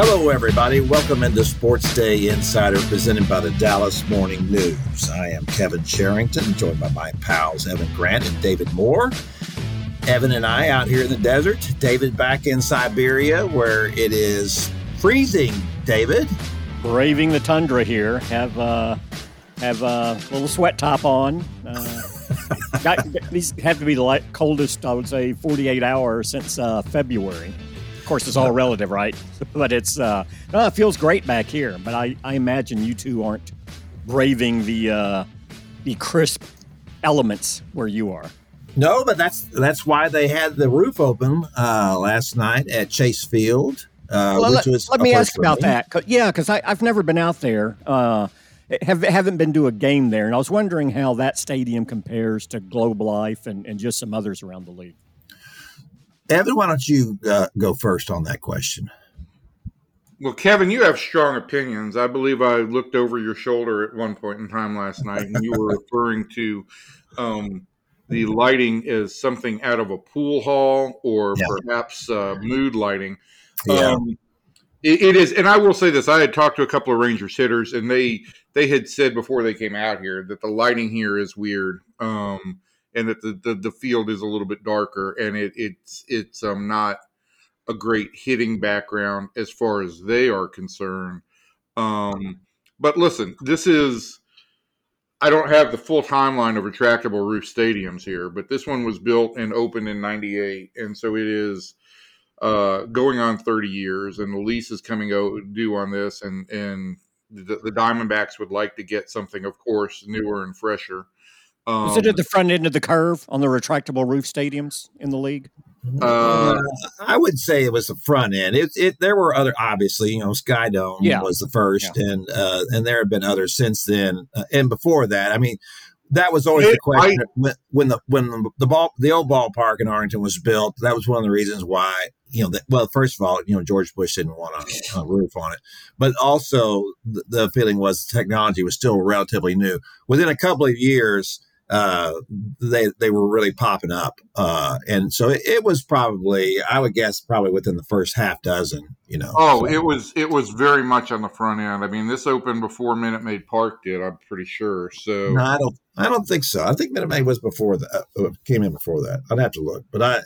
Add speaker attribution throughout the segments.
Speaker 1: Hello, everybody. Welcome into Sports Day Insider presented by the Dallas Morning News. I am Kevin Sherrington, joined by my pals Evan Grant and David Moore. Evan and I out here in the desert. David back in Siberia where it is freezing. David,
Speaker 2: braving the tundra here. Have uh, have a little sweat top on. Uh, got, these have to be the light, coldest, I would say, 48 hours since uh, February course, it's all relative, right? But it's uh, no, it feels great back here. But I, I imagine you two aren't braving the uh, the crisp elements where you are.
Speaker 1: No, but that's that's why they had the roof open uh, last night at Chase Field. Uh,
Speaker 2: well, let, let me ask about me. that. Yeah, because I've never been out there. Uh, have haven't been to a game there, and I was wondering how that stadium compares to Globe Life and, and just some others around the league.
Speaker 1: Evan, why don't you uh, go first on that question?
Speaker 3: Well, Kevin, you have strong opinions. I believe I looked over your shoulder at one point in time last night, and you were referring to um, the lighting as something out of a pool hall or yeah. perhaps uh, mood lighting. Yeah. Um, it, it is, and I will say this: I had talked to a couple of Rangers hitters, and they they had said before they came out here that the lighting here is weird. Um, and that the, the, the field is a little bit darker and it, it's it's um not a great hitting background as far as they are concerned. Um, but listen, this is I don't have the full timeline of retractable roof stadiums here, but this one was built and opened in '98, and so it is uh, going on 30 years, and the lease is coming due on this, and and the, the Diamondbacks would like to get something, of course, newer and fresher.
Speaker 2: Um, Is it at the front end of the curve on the retractable roof stadiums in the league?
Speaker 1: Uh, I would say it was the front end. It, it there were other obviously, you know, Skydome yeah. was the first, yeah. and uh, and there have been others since then, uh, and before that. I mean, that was always it, the question I, when, when, the when the ball the old ballpark in Arlington was built. That was one of the reasons why you know. well, first of all, you know, George Bush didn't want a, a roof on it, but also the, the feeling was the technology was still relatively new. Within a couple of years uh, they they were really popping up, uh, and so it, it, was probably I would guess probably within the first half dozen. You know.
Speaker 3: Oh, so. it was it was very much on the front end. I mean, this opened before Minute Maid Park did. I'm pretty sure. So
Speaker 1: no, I don't I don't think so. I think Minute Maid was before that uh, came in before that. I'd have to look, but I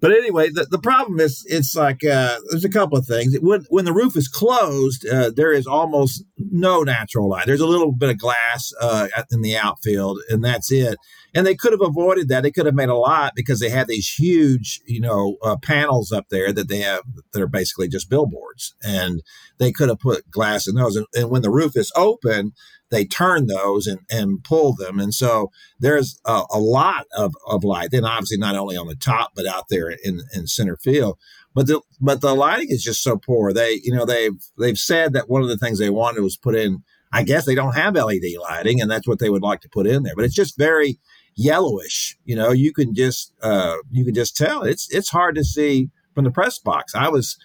Speaker 1: but anyway, the, the problem is it's like uh, there's a couple of things. When when the roof is closed, uh, there is almost no natural light. There's a little bit of glass uh, in the outfield, and that's it. And they could have avoided that. They could have made a lot because they had these huge, you know, uh, panels up there that they have that are basically just billboards, and they could have put glass in those. And, and when the roof is open, they turn those and, and pull them. And so there's a, a lot of, of light. And obviously not only on the top, but out there in, in center field. But the but the lighting is just so poor. They you know they've they've said that one of the things they wanted was put in. I guess they don't have LED lighting, and that's what they would like to put in there. But it's just very yellowish. You know, you can just uh, you can just tell it's it's hard to see from the press box. I was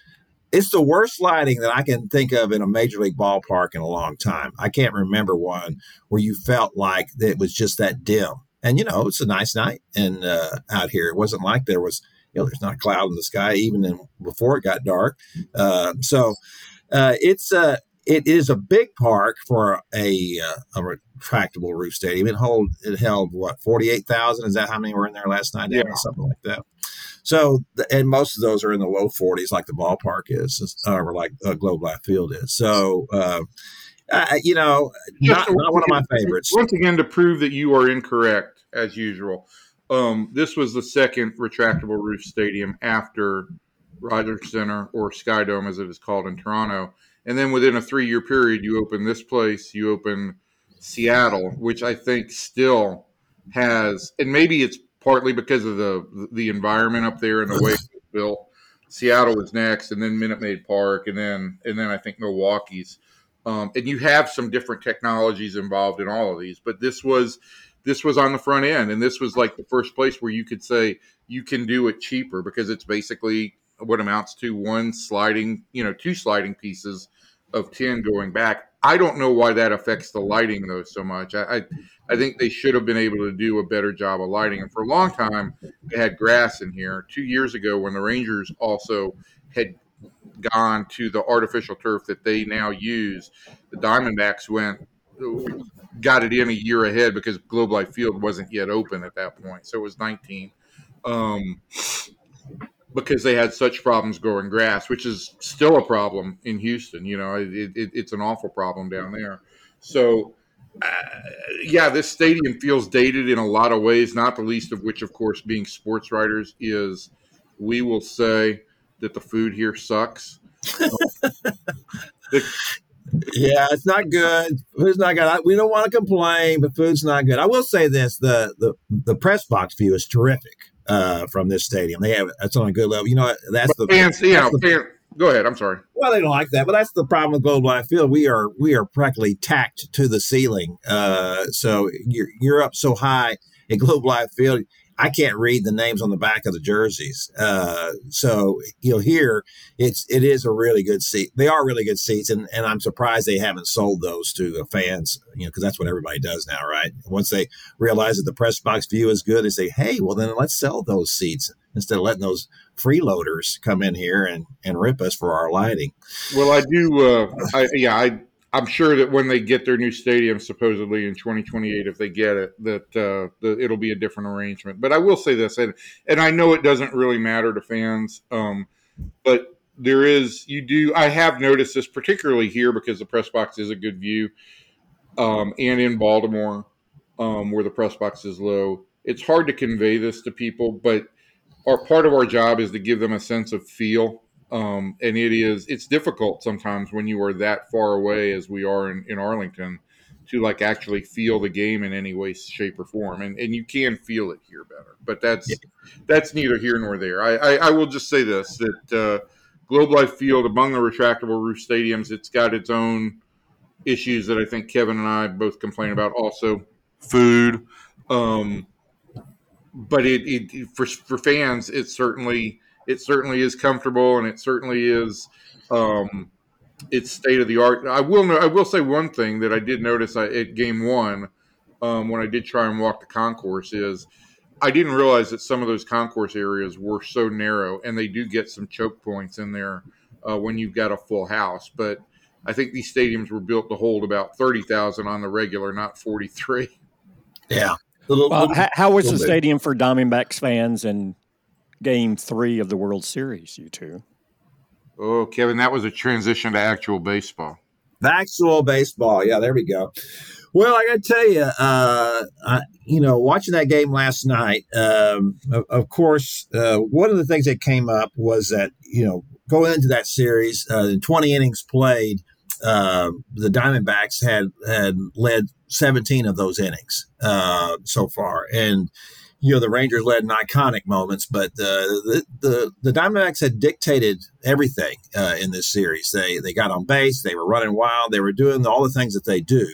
Speaker 1: it's the worst lighting that I can think of in a major league ballpark in a long time. I can't remember one where you felt like it was just that dim. And you know, it's a nice night and uh, out here. It wasn't like there was, you know, there's not a cloud in the sky even in, before it got dark. Uh, so uh, it's uh, it is a big park for a, uh, a retractable roof stadium. It hold it held what forty eight thousand. Is that how many were in there last night? Yeah, something like that. So, and most of those are in the low 40s, like the ballpark is, or like uh, Globe Life Field is. So, uh, uh, you know, not, not, one of my favorites.
Speaker 3: Once again, to prove that you are incorrect, as usual, um, this was the second retractable roof stadium after Rogers Center or Skydome, as it is called in Toronto. And then within a three year period, you open this place, you open Seattle, which I think still has, and maybe it's partly because of the the environment up there and the way it's built. Seattle was next, and then Minute Maid Park, and then and then I think Milwaukee's. Um, and you have some different technologies involved in all of these, but this was this was on the front end, and this was like the first place where you could say you can do it cheaper because it's basically what amounts to one sliding, you know, two sliding pieces of tin going back. I don't know why that affects the lighting though so much. I, I, I think they should have been able to do a better job of lighting. And for a long time, they had grass in here. Two years ago, when the Rangers also had gone to the artificial turf that they now use, the Diamondbacks went got it in a year ahead because Globe Life Field wasn't yet open at that point. So it was 19. Um, because they had such problems growing grass, which is still a problem in Houston. You know, it, it, it's an awful problem down there. So, uh, yeah, this stadium feels dated in a lot of ways, not the least of which, of course, being sports writers, is we will say that the food here sucks.
Speaker 1: the, yeah, it's not good. Food's not good. we don't want to complain, but food's not good. I will say this: the the the press box view is terrific uh, from this stadium. They have that's on a good level. You know, that's
Speaker 3: but
Speaker 1: the
Speaker 3: fans. Yeah, the, go ahead. I'm sorry.
Speaker 1: Well, they don't like that, but that's the problem with Globe Life Field. We are we are practically tacked to the ceiling. Uh, so you're you're up so high at Globe Life Field. I can't read the names on the back of the jerseys. Uh, so you know, here it's it is a really good seat. They are really good seats, and, and I'm surprised they haven't sold those to fans. You know, because that's what everybody does now, right? Once they realize that the press box view is good, they say, "Hey, well then let's sell those seats instead of letting those freeloaders come in here and and rip us for our lighting."
Speaker 3: Well, I do. Uh, I, yeah, I I'm sure that when they get their new stadium, supposedly in 2028, if they get it, that uh, the, it'll be a different arrangement. But I will say this, and and I know it doesn't really matter to fans, um, but there is you do. I have noticed this particularly here because the press box is a good view, um, and in Baltimore, um, where the press box is low. It's hard to convey this to people, but our part of our job is to give them a sense of feel um, and it is it's difficult sometimes when you are that far away as we are in, in Arlington to like actually feel the game in any way, shape, or form. And and you can feel it here better. But that's yeah. that's neither here nor there. I, I, I will just say this that uh, Globe Life Field among the retractable roof stadiums, it's got its own issues that I think Kevin and I both complain about. Also, food. Um, but it, it for for fans, it's certainly it certainly is comfortable and it certainly is um, it's state of the art. I will know, I will say one thing that I did notice at game one um, when I did try and walk the concourse is I didn't realize that some of those concourse areas were so narrow, and they do get some choke points in there uh, when you've got a full house. But I think these stadiums were built to hold about thirty thousand on the regular, not forty three.
Speaker 1: Yeah.
Speaker 2: Little, well, little, how, how was the bit. stadium for Diamondbacks fans and game three of the World Series, you two.
Speaker 3: Oh, Kevin, that was a transition to actual baseball.
Speaker 1: Actual baseball. Yeah, there we go. Well, I got to tell you, uh, I, you know, watching that game last night, um, of, of, course, uh, one of the things that came up was that, you know, going into that series, uh, in 20 innings played, uh, the Diamondbacks had had led 17 of those innings uh, so far. And, you know the Rangers led in iconic moments, but the the the Diamondbacks had dictated everything uh, in this series. They they got on base, they were running wild, they were doing all the things that they do.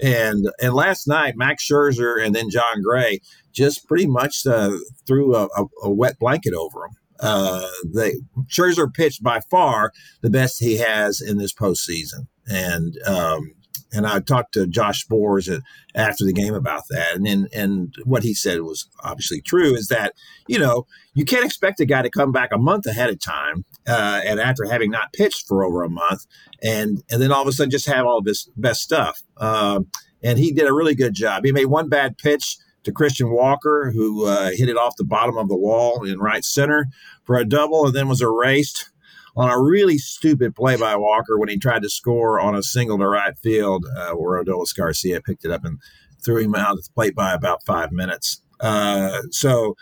Speaker 1: And and last night, Max Scherzer and then Jon Gray just pretty much uh, threw a, a, a, wet blanket over them. Uh, they Scherzer pitched by far the best he has in this postseason, and um, and I talked to Josh Sborz after the game about that, and, and and what he said was obviously true. Is that you know you can't expect a guy to come back a month ahead of time, uh, and after having not pitched for over a month, and and then all of a sudden just have all of his best stuff. Uh, and he did a really good job. He made one bad pitch to Christian Walker, who uh, hit it off the bottom of the wall in right center for a double, and then was erased on a really stupid play by Walker when he tried to score on a single to right field, uh, where Adolis Garcia picked it up and threw him out at the plate by about five minutes. Uh, so,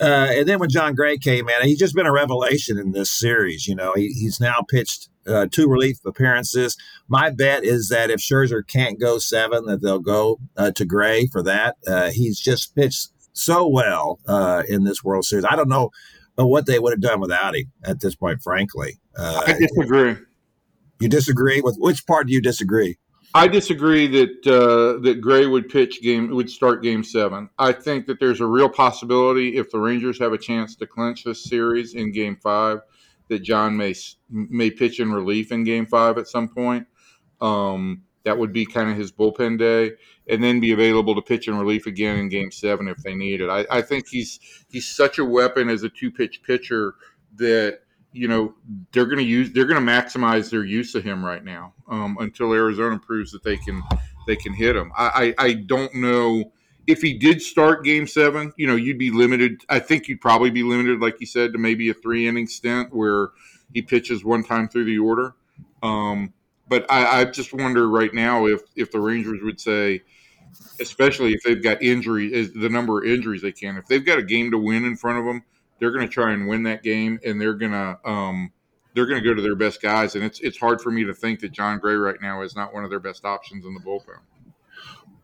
Speaker 1: uh, and then when Jon Gray came in, he's just been a revelation in this series. You know, he, he's now pitched uh, two relief appearances. My bet is that if Scherzer can't go seven, that they'll go uh, to Gray for that. Uh, he's just pitched so well uh, in this World Series. I don't know but what they would have done without him at this point, frankly.
Speaker 3: Uh, I disagree.
Speaker 1: You disagree with which part do you disagree?
Speaker 3: I disagree that uh, that Gray would pitch game would start game seven. I think that there's a real possibility if the Rangers have a chance to clinch this series in game five, that Jon may may pitch in relief in game five at some point. Um, that would be kind of his bullpen day, and then be available to pitch in relief again in Game Seven if they need it. I, I think he's he's such a weapon as a two pitch pitcher that you know they're going to use they're going to maximize their use of him right now um, until Arizona proves that they can they can hit him. I, I, I don't know if he did start Game Seven. You know, you'd be limited. I think you'd probably be limited, like you said, to maybe a three inning stint where he pitches one time through the order. Um, but I, I just wonder right now if if the Rangers would say, especially if they've got injuries, the number of injuries they can, if they've got a game to win in front of them they're going to try and win that game, and they're going to um, they're going to go to their best guys. And it's it's hard for me to think that Jon Gray right now is not one of their best options in the bullpen.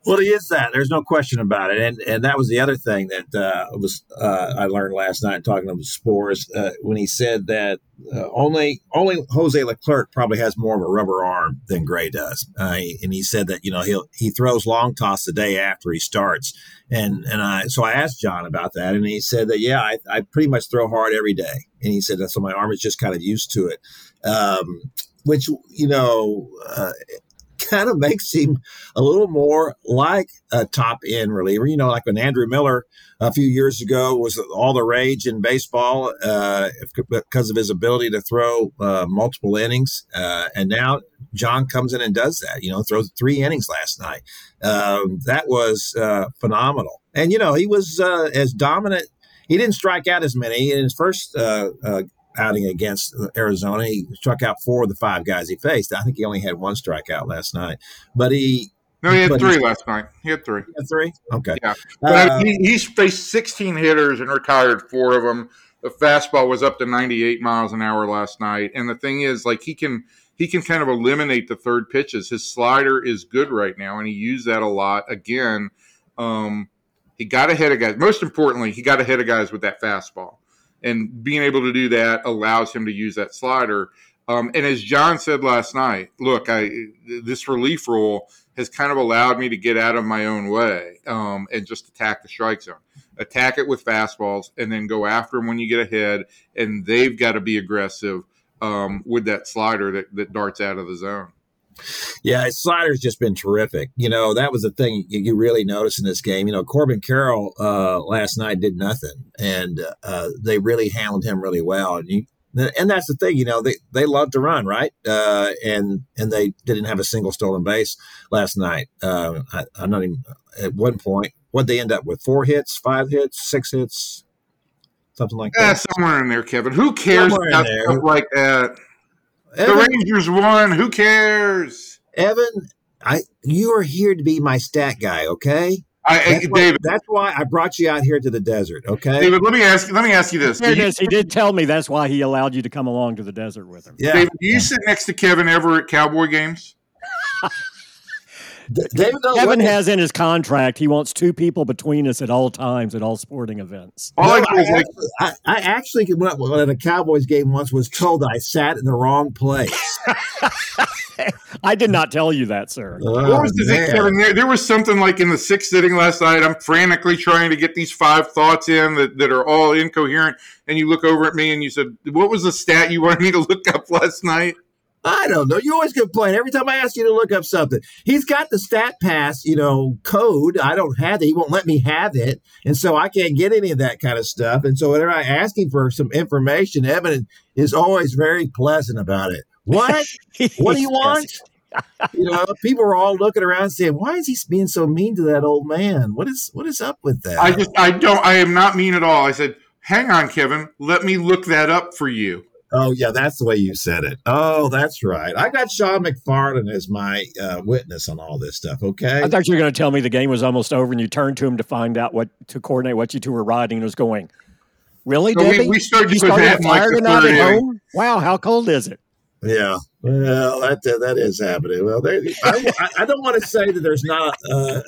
Speaker 1: Well, he is that. There's no question about it. And and that was the other thing that uh, was uh, I learned last night talking to Sborz uh, when he said that uh, only only Jose Leclerc probably has more of a rubber arm than Gray does. Uh, and he said that you know he he throws long toss the day after he starts. And and I so I asked Jon about that, and he said that yeah, I, I pretty much throw hard every day. And he said that so my arm is just kind of used to it. Um, which you know uh, kind of makes him a little more like a top end reliever. You know, like when Andrew Miller a few years ago was all the rage in baseball uh, because of his ability to throw uh, multiple innings. Uh, and now Jon comes in and does that, you know, throws three innings last night. Um, that was uh, phenomenal. And, you know, he was uh, as dominant. He didn't strike out as many in his first uh, outing against Arizona. He struck out four of the five guys he faced. I think he only had one strikeout last night, but he.
Speaker 3: No, he had three last night. He had three.
Speaker 1: He had three. Okay.
Speaker 3: Yeah, but uh, he, he's faced 16 hitters and retired four of them. The fastball was up to 98 miles an hour last night, and the thing is, like he can he can kind of eliminate the third pitches. His slider is good right now, and he used that a lot. Again, um, he got ahead of guys. Most importantly, he got ahead of guys with that fastball and being able to do that allows him to use that slider. Um, and as Jon said last night, look, I this relief role has kind of allowed me to get out of my own way um, and just attack the strike zone, attack it with fastballs, and then go after them when you get ahead. And they've got to be aggressive um, with that slider that, that darts out of the zone.
Speaker 1: Yeah, his slider's just been terrific. You know, that was the thing you, really notice in this game. You know, Corbin Carroll uh, last night did nothing, and uh, they really handled him really well. And you, and that's the thing, you know, they, they love to run, right? Uh, and and they didn't have a single stolen base last night. Uh, I, am not even at one point. What they end up with? Four hits, five hits, six hits, something like
Speaker 3: yeah,
Speaker 1: that.
Speaker 3: Somewhere in there, Kevin. Who cares somewhere about stuff like that? Evan, the Rangers won. Who cares?
Speaker 1: Evan, I you are here to be my stat guy, okay?
Speaker 3: I,
Speaker 1: that's
Speaker 3: David,
Speaker 1: why, that's why I brought you out here to the desert. Okay,
Speaker 3: David. Let me ask. Let me ask you this.
Speaker 2: You, he did tell me that's why he allowed you to come along to the desert with him.
Speaker 3: Yeah. David, do you sit next to Kevin ever at Cowboy games?
Speaker 2: David, Kevin has in his contract he wants two people between us at all times at all sporting events.
Speaker 1: All no, I, like, I, I, actually went at a Cowboys game once was told I sat in the wrong place.
Speaker 2: I did not tell you that, sir.
Speaker 3: Oh, what was the thing, Kevin? There, there, was something like in the sixth sitting last night. I'm frantically trying to get these five thoughts in that, that are all incoherent. And you look over at me and you said, What was the stat you wanted me to look up last night?
Speaker 1: I don't know. You always complain every time I ask you to look up something. He's got the stat pass, you know, code. I don't have it. He won't let me have it. And so I can't get any of that kind of stuff. And so whenever I ask him for some information, Evan is always very pleasant about it. What? what do you want? you know, people are all looking around saying, "Why is he being so mean to that old man? What is what is up with that?"
Speaker 3: I just, I don't, I am not mean at all. I said, "Hang on, Kevin, let me look that up for you."
Speaker 1: Oh yeah, that's the way you said it. Oh, that's right. I got Sean McFarland as my uh, witness on all this stuff. Okay.
Speaker 2: I thought you were going to tell me the game was almost over, and you turned to him to find out what to coordinate what you two were riding, and was going. Really, so Debbie?
Speaker 3: We, we started,
Speaker 2: you started a fire like tonight at home. Wow, how cold is it?
Speaker 1: Yeah, well, that uh, that is happening. Well, there, I, I, don't want to say that there's not uh,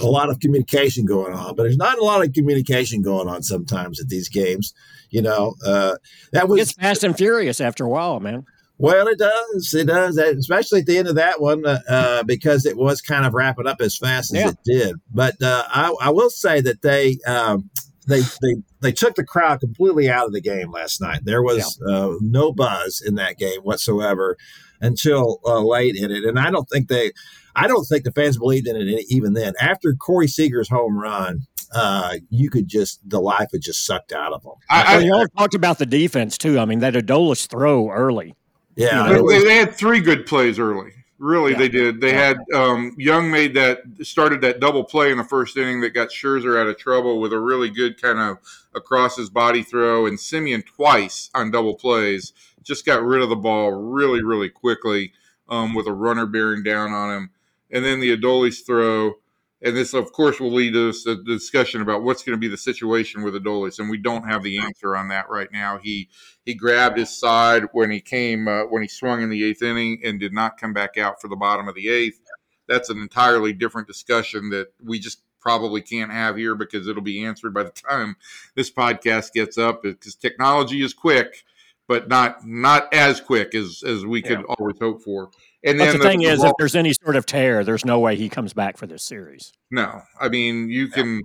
Speaker 1: a lot of communication going on, but there's not a lot of communication going on sometimes at these games. You know, uh, that was
Speaker 2: it's fast and furious after a while, man.
Speaker 1: Well, it does. It does, especially at the end of that one, uh, uh because it was kind of wrapping up as fast as yeah. it did. But uh, I, I, will say that they um, they they they took the crowd completely out of the game last night. There was yeah. uh, no buzz in that game whatsoever until uh, late in it, and I don't think they, I don't think the fans believed in it even then. After Corey Seager's home run, uh, you could just the life had just sucked out of them.
Speaker 2: I, I, you talked about the defense too. I mean, that Adolis throw early.
Speaker 1: Yeah,
Speaker 3: you know, they, they, had three good plays early. Really, yeah. they did. They yeah. had um, Jung made that started that double play in the first inning that got Scherzer out of trouble with a really good kind of across his body throw, and Semien twice on double plays just got rid of the ball really, really quickly um, with a runner bearing down on him, and then the Adolis throw and this, of course, will lead us to the discussion about what's going to be the situation with Adolis, and we don't have the answer on that right now. He he grabbed his side when he came uh, when he swung in the eighth inning and did not come back out for the bottom of the eighth. That's an entirely different discussion that we just probably can't have here because it'll be answered by the time this podcast gets up. Because technology is quick, but not not as quick as as we could yeah. always hope for.
Speaker 2: And then the, the thing the is, ball, if there's any sort of tear, there's no way he comes back for this series.
Speaker 3: No, I mean you can. Yeah.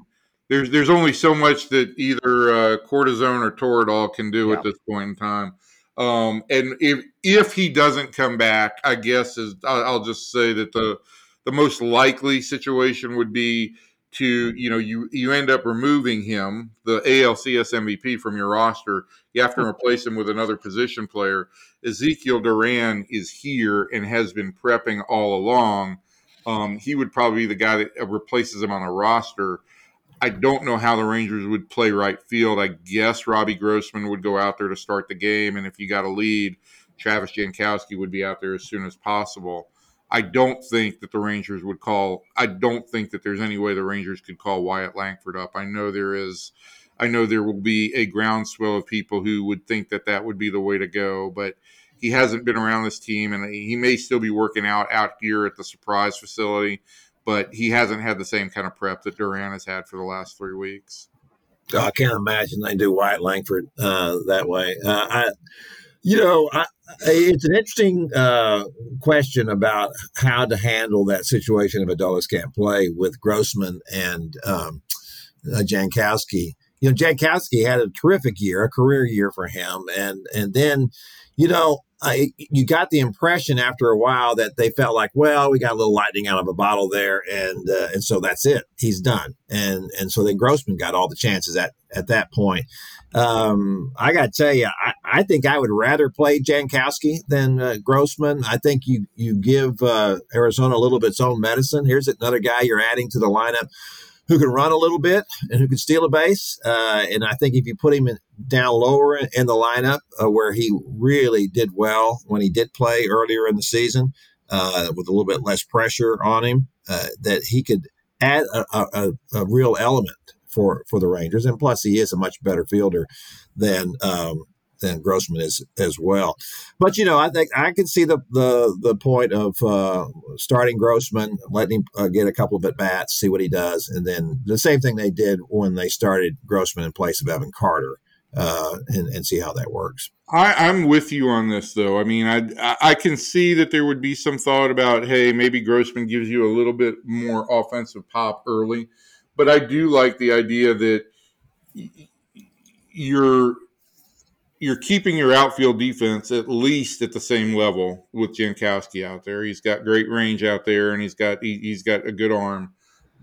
Speaker 3: There's there's only so much that either uh, cortisone or Toradol can do yeah. at this point in time. Um, and if if he doesn't come back, I guess is I'll just say that the the most likely situation would be to you know you you end up removing him the ALCS MVP from your roster. You have to replace him with another position player. Ezekiel Duran is here and has been prepping all along. Um, he would probably be the guy that replaces him on the roster. I don't know how the Rangers would play right field. I guess Robbie Grossman would go out there to start the game and if you got a lead Travis Jankowski would be out there as soon as possible I don't think that the Rangers would call. I don't think that there's any way the Rangers could call Wyatt Langford up. I know there is. I know there will be a groundswell of people who would think that that would be the way to go, but he hasn't been around this team, and he may still be working out out here at the Surprise facility, but he hasn't had the same kind of prep that Duran has had for the last three weeks.
Speaker 1: Oh, I can't imagine they do Wyatt Langford uh, that way. Uh, I, you know, I, it's an interesting uh, question about how to handle that situation if Adolis can't play with Grossman and um, uh, Jankowski. You know, Jankowski had a terrific year, a career year for him, and and then, you know, I, you got the impression after a while that they felt like, well, we got a little lightning out of a bottle there, and uh, and so that's it. He's done, and and so then Grossman got all the chances at at that point. Um, I got to tell you, I, I, think I would rather play Jankowski than uh, Grossman. I think you you give uh, Arizona a little bit its own medicine. Here's another guy you're adding to the lineup who can run a little bit and who can steal a base. Uh, and I think if you put him in, down lower in the lineup, uh, where he really did well when he did play earlier in the season, uh, with a little bit less pressure on him, uh, that he could add a, a, a real element for for the Rangers, and plus he is a much better fielder than um, than Grossman is as well. But you know, I think I can see the the the point of uh, starting Grossman, letting him uh, get a couple of at bats, see what he does, and then the same thing they did when they started Grossman in place of Evan Carter. Uh, and, and see how that works.
Speaker 3: I, am with you on this, though. I mean, I I can see that there would be some thought about, hey, maybe Grossman gives you a little bit more offensive pop early but I do like the idea that you're you're keeping your outfield defense at least at the same level with Jankowski out there. He's got great range out there, and he's got he, has got a good arm.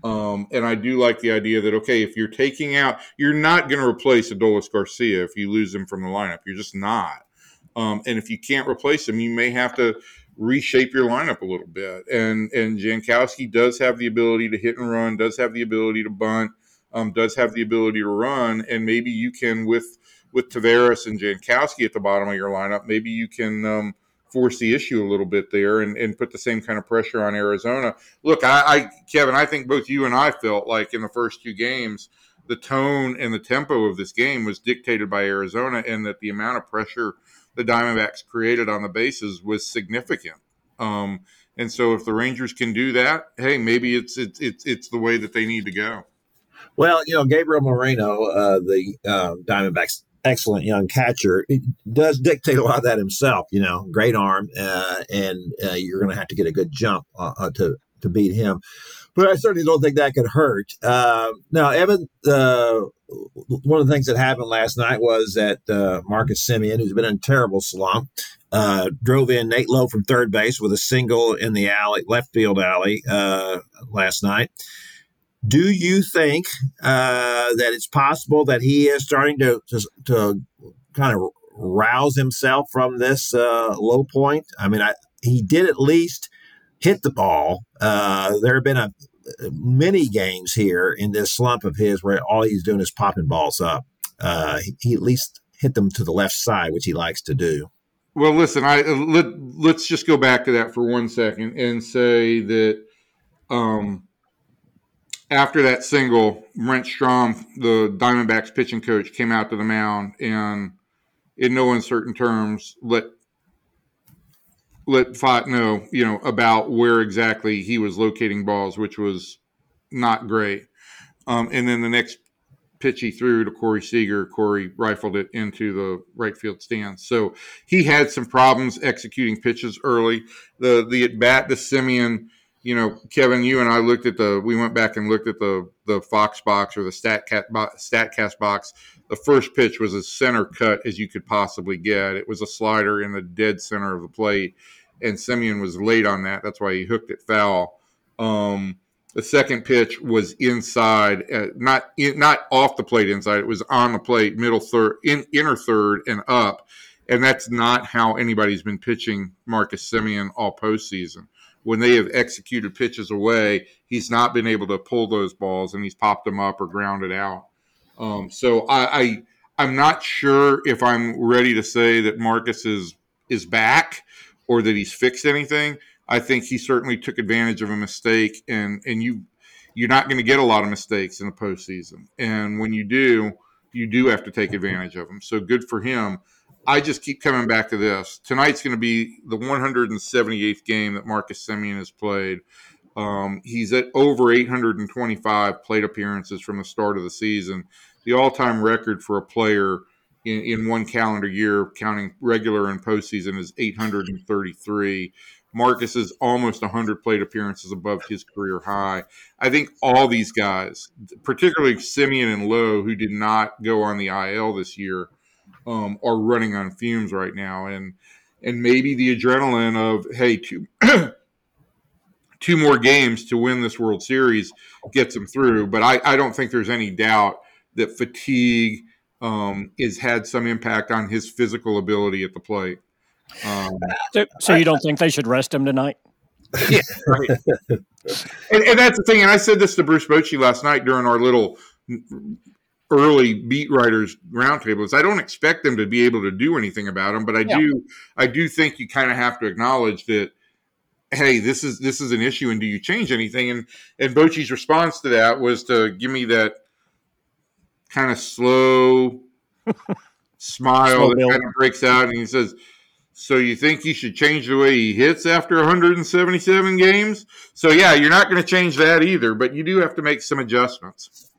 Speaker 3: Um, and I do like the idea that okay, if you're taking out, you're not going to replace Adolis Garcia if you lose him from the lineup. You're just not. Um, and if you can't replace him, you may have to reshape your lineup a little bit. And and Jankowski does have the ability to hit and run, does have the ability to bunt, um, does have the ability to run, and maybe you can with with Taveras and Jankowski at the bottom of your lineup, maybe you can um, force the issue a little bit there and, and put the same kind of pressure on Arizona. Look, I, I Kevin, I think both you and I felt like in the first two games the tone and the tempo of this game was dictated by Arizona, and that the amount of pressure the Diamondbacks created on the bases was significant. Um, and so if the Rangers can do that, hey, maybe it's it's it's, it's the way that they need to go.
Speaker 1: Well, you know, Gabriel Moreno, uh, the uh, Diamondbacks' excellent young catcher, does dictate a lot of that himself. You know, great arm, uh, and uh, you're going to have to get a good jump uh, uh, to to beat him. But I certainly don't think that could hurt. now, Evan, one of the things that happened last night was that uh, Marcus Semien, who's been in a terrible slump, uh, drove in Nate Lowe from third base with a single in the alley, left field alley uh, last night. Do you think uh, that it's possible that he is starting to to, to kind of rouse himself from this uh, low point? I mean, I, he did at least hit the ball. Uh, there have been a many games here in this slump of his where all he's doing is popping balls up. Uh, he, he, at least hit them to the left side, which he likes to do.
Speaker 3: Well, listen, I let let's just go back to that for one second and say that um, after that single, Brent Strom, the Diamondbacks pitching coach, came out to the mound and, in no uncertain terms, let let Pfaadt know, you know, about where exactly he was locating balls, which was not great. Um, and then the next pitch he threw to Corey Seager, Corey rifled it into the right field stands. So he had some problems executing pitches early. The the at bat to Semien, you know, Kevin, you and I looked at the we went back and looked at the the Fox box or the Statcat Statcast box. The first pitch was as center cut as you could possibly get. It was a slider in the dead center of the plate and Semien was late on that. That's why he hooked it foul. Um, the second pitch was inside, uh, not in, not off the plate inside. It was on the plate, middle third, in inner third, and up. And that's not how anybody's been pitching Marcus Semien all postseason. When they have executed pitches away, he's not been able to pull those balls, and he's popped them up or grounded out. Um, so I, I I'm not sure if I'm ready to say that Marcus is is back or that he's fixed anything. I think he certainly took advantage of a mistake, and and you you're not going to get a lot of mistakes in the postseason, and when you do, you do have to take advantage of them. So good for him. I just keep coming back to this. Tonight's going to be the 178th game that Marcus Semien has played. Um, he's at over 825 plate appearances from the start of the season, the all-time record for a player in, in one calendar year, counting regular and postseason, is 833. Marcus is almost 100 plate appearances above his career high. I think all these guys, particularly Semien and Lowe, who did not go on the IL this year, um, are running on fumes right now, and and maybe the adrenaline of hey, two two more games to win this World Series gets them through. But I, I don't think there's any doubt that fatigue um, is had some impact on his physical ability at the plate. Um,
Speaker 2: so, so, you don't think they should rest him tonight?
Speaker 3: Yeah, right. and, and, that's the thing. And I said this to Bruce Bochy last night during our little early beat writers roundtables. I don't expect them to be able to do anything about him, but I yeah. do. I do think you kind of have to acknowledge that. Hey, this is this is an issue, and do you change anything? And and Bochy's response to that was to give me that kind of slow smile slow that kind of breaks out, and he says, "So you think he should change the way he hits after 177 games?" So yeah, you're not going to change that either, but you do have to make some adjustments.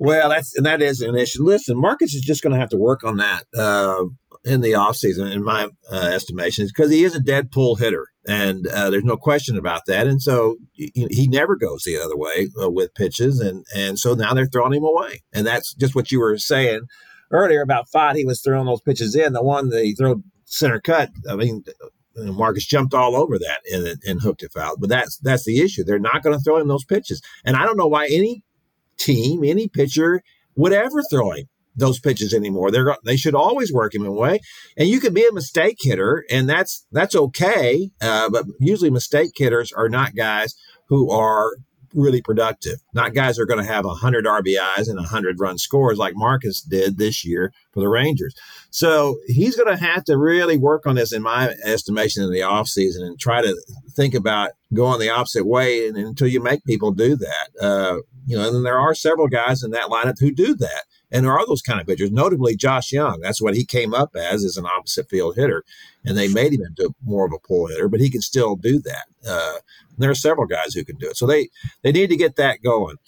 Speaker 1: Well, that's and that is an issue. Listen, Marcus is just going to have to work on that uh, in the offseason, in my uh, estimation, because he is a dead pull hitter and uh, there's no question about that. And so he, he never goes the other way uh, with pitches, and and so now they're throwing him away, and that's just what you were saying earlier about Pfaadt. He was throwing those pitches in. The one that he threw center cut. I mean. Marcus jumped all over that and, and hooked it foul, but that's that's the issue. They're not going to throw him those pitches, and I don't know why any team, any pitcher would ever throw him those pitches anymore. They're they should always work him away, and you can be a mistake hitter, and that's that's okay. Uh, but usually, mistake hitters are not guys who are really productive. Not guys who are going to have 100 RBIs and 100 run scores like Marcus did this year for the Rangers. So he's going to have to really work on this, in my estimation, in the offseason and try to think about going the opposite way and, until you make people do that. Uh, you know, and there are several guys in that lineup who do that. And there are those kind of pitchers, notably Josh Jung. That's what he came up as, as an opposite field hitter. And they made him into more of a pull hitter, but he can still do that. Uh, there are several guys who can do it. So they, they need to get that going.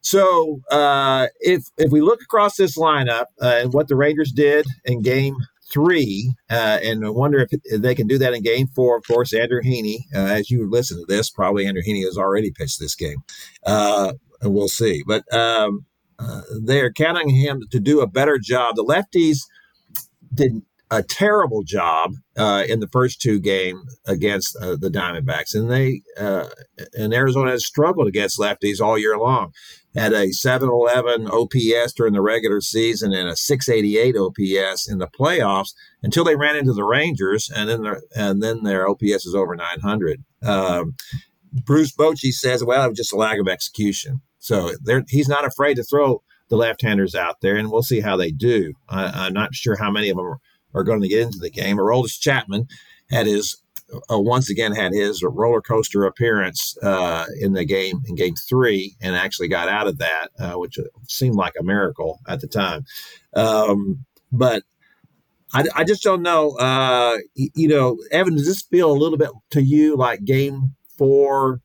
Speaker 1: So uh, if if we look across this lineup uh, and what the Rangers did in Game Three, uh, and I wonder if, if, they can do that in Game Four. Of course, Andrew Heaney, uh, as you listen to this, probably Andrew Heaney has already pitched this game. Uh, we'll see, but um, uh, they are counting him to do a better job. The lefties did a terrible job uh, in the first two games against uh, the Diamondbacks, and they uh, and Arizona has struggled against lefties all year long. Had a 711 OPS during the regular season and a 688 OPS in the playoffs until they ran into the Rangers, and then their and then their OPS is over 900. Um, Bruce Bochy says, "Well, it was just a lack of execution." So he's not afraid to throw the left-handers out there, and we'll see how they do. I, am not sure how many of them are, are, going to get into the game. Aroldis Chapman had his uh, once again had his roller coaster appearance uh, in the game in Game Three, and actually got out of that, uh, which seemed like a miracle at the time. Um, but I, I, just don't know. Uh, you know, Evan, does this feel a little bit to you like Game Four?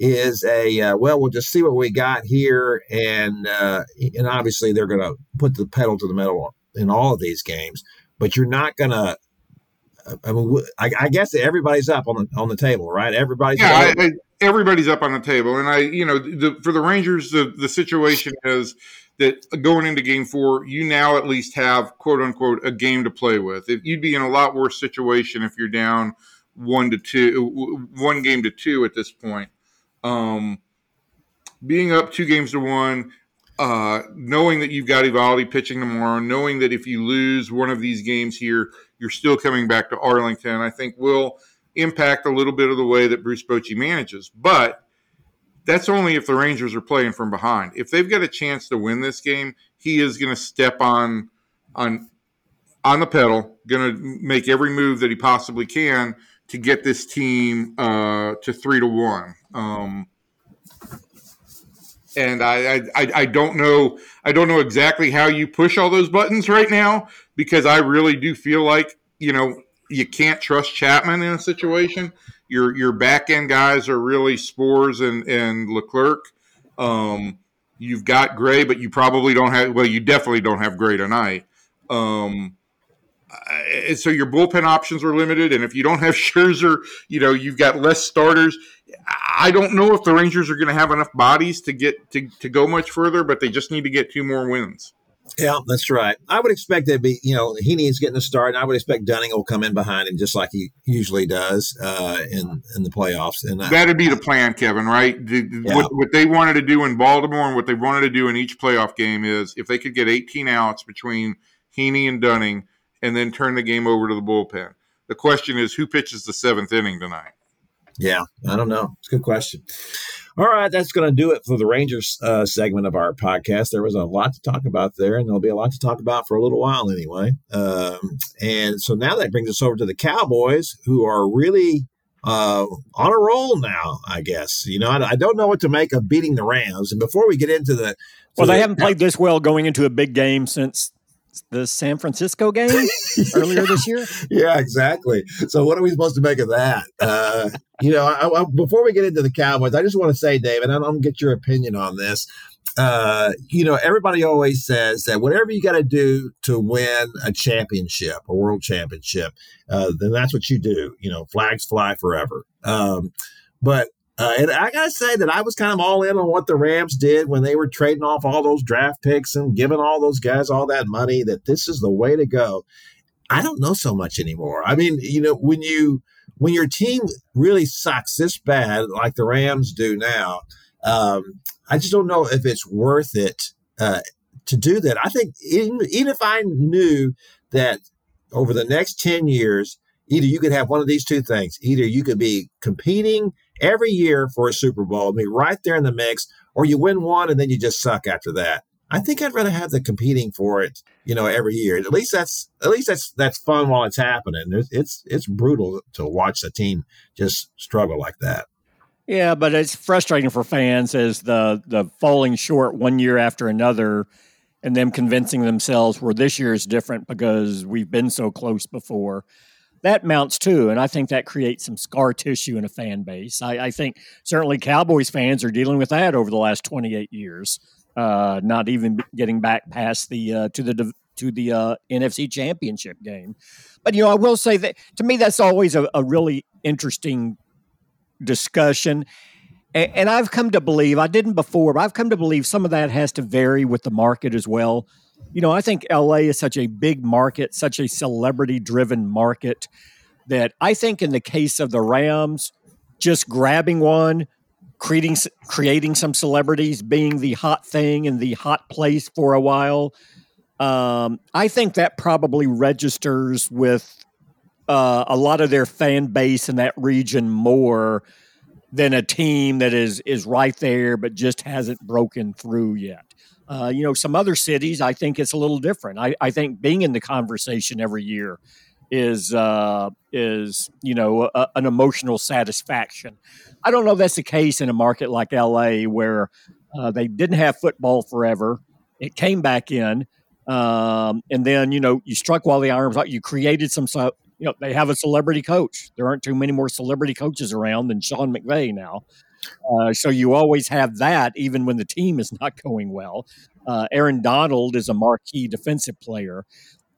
Speaker 1: Is a uh, well, we'll just see what we got here, and uh, and obviously they're going to put the pedal to the metal in all of these games, but you're not going to. I mean, I, I, guess everybody's up on the on the table, right? Everybody's
Speaker 3: yeah, I, I, everybody's up on the table, and I, you know, the, for the Rangers, the the situation is that going into Game Four, you now at least have quote unquote a game to play with. If you'd be in a lot worse situation if you're down one to two, one game to two at this point. Um, being up two games to one, uh, knowing that you've got Eovaldi pitching tomorrow, knowing that if you lose one of these games here, you're still coming back to Arlington, I think will impact a little bit of the way that Bruce Bochy manages. But that's only if the Rangers are playing from behind. If they've got a chance to win this game, he is going to step on on on the pedal, going to make every move that he possibly can to get this team uh, to three to one. Um, and I, I, I don't know I don't know exactly how you push all those buttons right now because I really do feel like you know you can't trust Chapman in a situation. Your your back end guys are really Sborz and and Leclerc. Um, you've got Gray, but you probably don't have. Well, you definitely don't have Gray tonight. Um, uh, so your bullpen options are limited, and if you don't have Scherzer, you know you've got less starters. I don't know if the Rangers are going to have enough bodies to get to, to go much further, but they just need to get two more wins.
Speaker 1: Yeah, that's right. I would expect that be, you know, he needs getting a start, and I would expect Dunning will come in behind him just like he usually does uh, in in the playoffs. And
Speaker 3: that'd be the plan, Kevin. Right? The, yeah. what, what they wanted to do in Baltimore and what they wanted to do in each playoff game is if they could get 18 outs between Heaney and Dunning and then turn the game over to the bullpen. The question is, who pitches the seventh inning tonight?
Speaker 1: Yeah, I don't know. It's a good question. All right, that's going to do it for the Rangers uh, segment of our podcast. There was a lot to talk about there, and there'll be a lot to talk about for a little while anyway. Um, and so now that brings us over to the Cowboys, who are really uh, on a roll now, I guess. You know, I, I, don't know what to make of beating the Rams. And before we get into the.
Speaker 2: Well, they the, haven't played this well going into a big game since the San Francisco game earlier this year.
Speaker 1: Yeah, exactly. So, what are we supposed to make of that? Uh, you know, I, I, before we get into the Cowboys, I just want to say, David, I don't get your opinion on this. Uh, you know, everybody always says that whatever you got to do to win a championship, a world championship, uh, then that's what you do. You know, flags fly forever. Um, but uh, and I gotta say that I was kind of all in on what the Rams did when they were trading off all those draft picks and giving all those guys all that money. That this is the way to go. I don't know so much anymore. I mean, you know, when you when your team really sucks this bad, like the Rams do now, um, I just don't know if it's worth it uh, to do that. I think even, even if I knew that over the next ten years, either you could have one of these two things: either you could be competing every year for a Super Bowl, be right there in the mix, or you win one and then you just suck after that. I think I'd rather have the competing for it, you know, every year. At least that's at least that's that's fun while it's happening. It's it's, it's brutal to watch the team just struggle like that.
Speaker 2: Yeah, but it's frustrating for fans as the the falling short one year after another, and them convincing themselves where this year is different because we've been so close before that mounts too. And I think that creates some scar tissue in a fan base. I, I think certainly Cowboys fans are dealing with that over the last 28 years, uh, not even getting back past the uh, to the to the uh, NFC Championship game. But you know, I will say that to me, that's always a, a really interesting discussion. And, and I've come to believe I didn't before, but I've come to believe some of that has to vary with the market as well. You know, I think LA is such a big market, such a celebrity driven market that I think in the case of the Rams, just grabbing one, creating creating some celebrities, being the hot thing in the hot place for a while, um, I think that probably registers with uh, a lot of their fan base in that region more than a team that is is right there but just hasn't broken through yet. Uh, you know, some other cities, I think it's a little different. I, I think being in the conversation every year is uh, is you know a, an emotional satisfaction. I don't know if that's the case in a market like LA where uh, they didn't have football forever. It came back in, um, and then you know you struck while the iron was You created some. so You know they have a celebrity coach. There aren't too many more celebrity coaches around than Sean McVay now. Uh, so you always have that, even when the team is not going well. Uh, Aaron Donald is a marquee defensive player.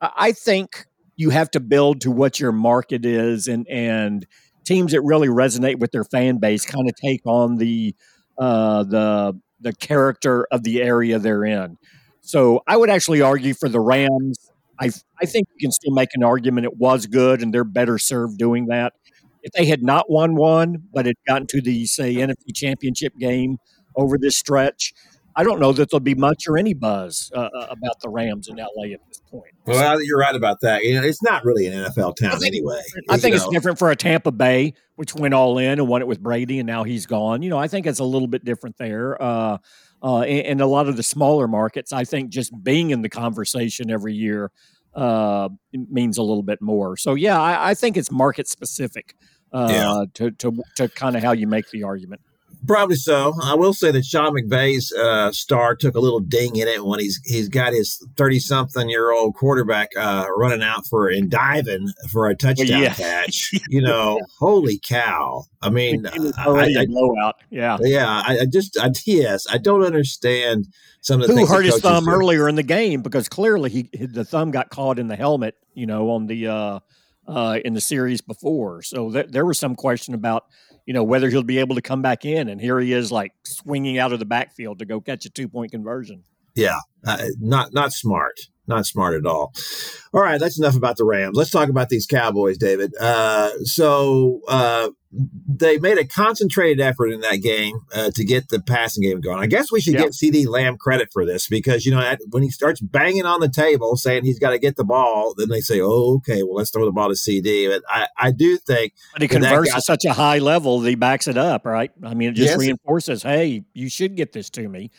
Speaker 2: I think you have to build to what your market is, and and teams that really resonate with their fan base kind of take on the uh, the the character of the area they're in. So I would actually argue for the Rams. I I think you can still make an argument it was good, and they're better served doing that if they had not won one, but had gotten to the say NFC Championship game over this stretch, I don't know that there'll be much or any buzz uh, uh about the Rams in LA at this point.
Speaker 1: Well, you're right about that. You know, it's not really an NFL town I anyway.
Speaker 2: I think it's know. different for a Tampa Bay, which went all in and won it with Brady, and now he's gone. You know, I think it's a little bit different there. Uh, uh, and, and, a lot of the smaller markets, I think just being in the conversation every year uh, means a little bit more. So, yeah, I, I think it's market specific uh, yeah. to to to kind of how you make the argument.
Speaker 1: Probably so. I will say that Sean McVay's uh, star took a little ding in it when he's he's got his thirty something year old quarterback uh, running out for and diving for a touchdown well, yeah. catch. You know, yeah. holy cow! I mean,
Speaker 2: already I, a blowout. Yeah,
Speaker 1: yeah. I, I just, I, yes, I don't understand some of the
Speaker 2: who hurt his thumb do. earlier in the game because clearly he the thumb got caught in the helmet. You know, on the uh, uh, in the series before. So th- there was some question about, you know, whether he'll be able to come back in. And here he is, like swinging out of the backfield to go catch a two point conversion.
Speaker 1: Yeah, uh, not not smart not smart at all. All right, that's enough about the Rams. Let's talk about these Cowboys, David. Uh, so uh, they made a concentrated effort in that game uh, to get the passing game going. I guess we should yeah. get CeeDee Lamb credit for this because you know when he starts banging on the table saying he's got to get the ball, then they say, "Oh, okay, well let's throw the ball to CeeDee." But I, I do think,
Speaker 2: but he converts at such a high level that he backs it up, right? I mean, it just yes. reinforces, "Hey, you should get this to me."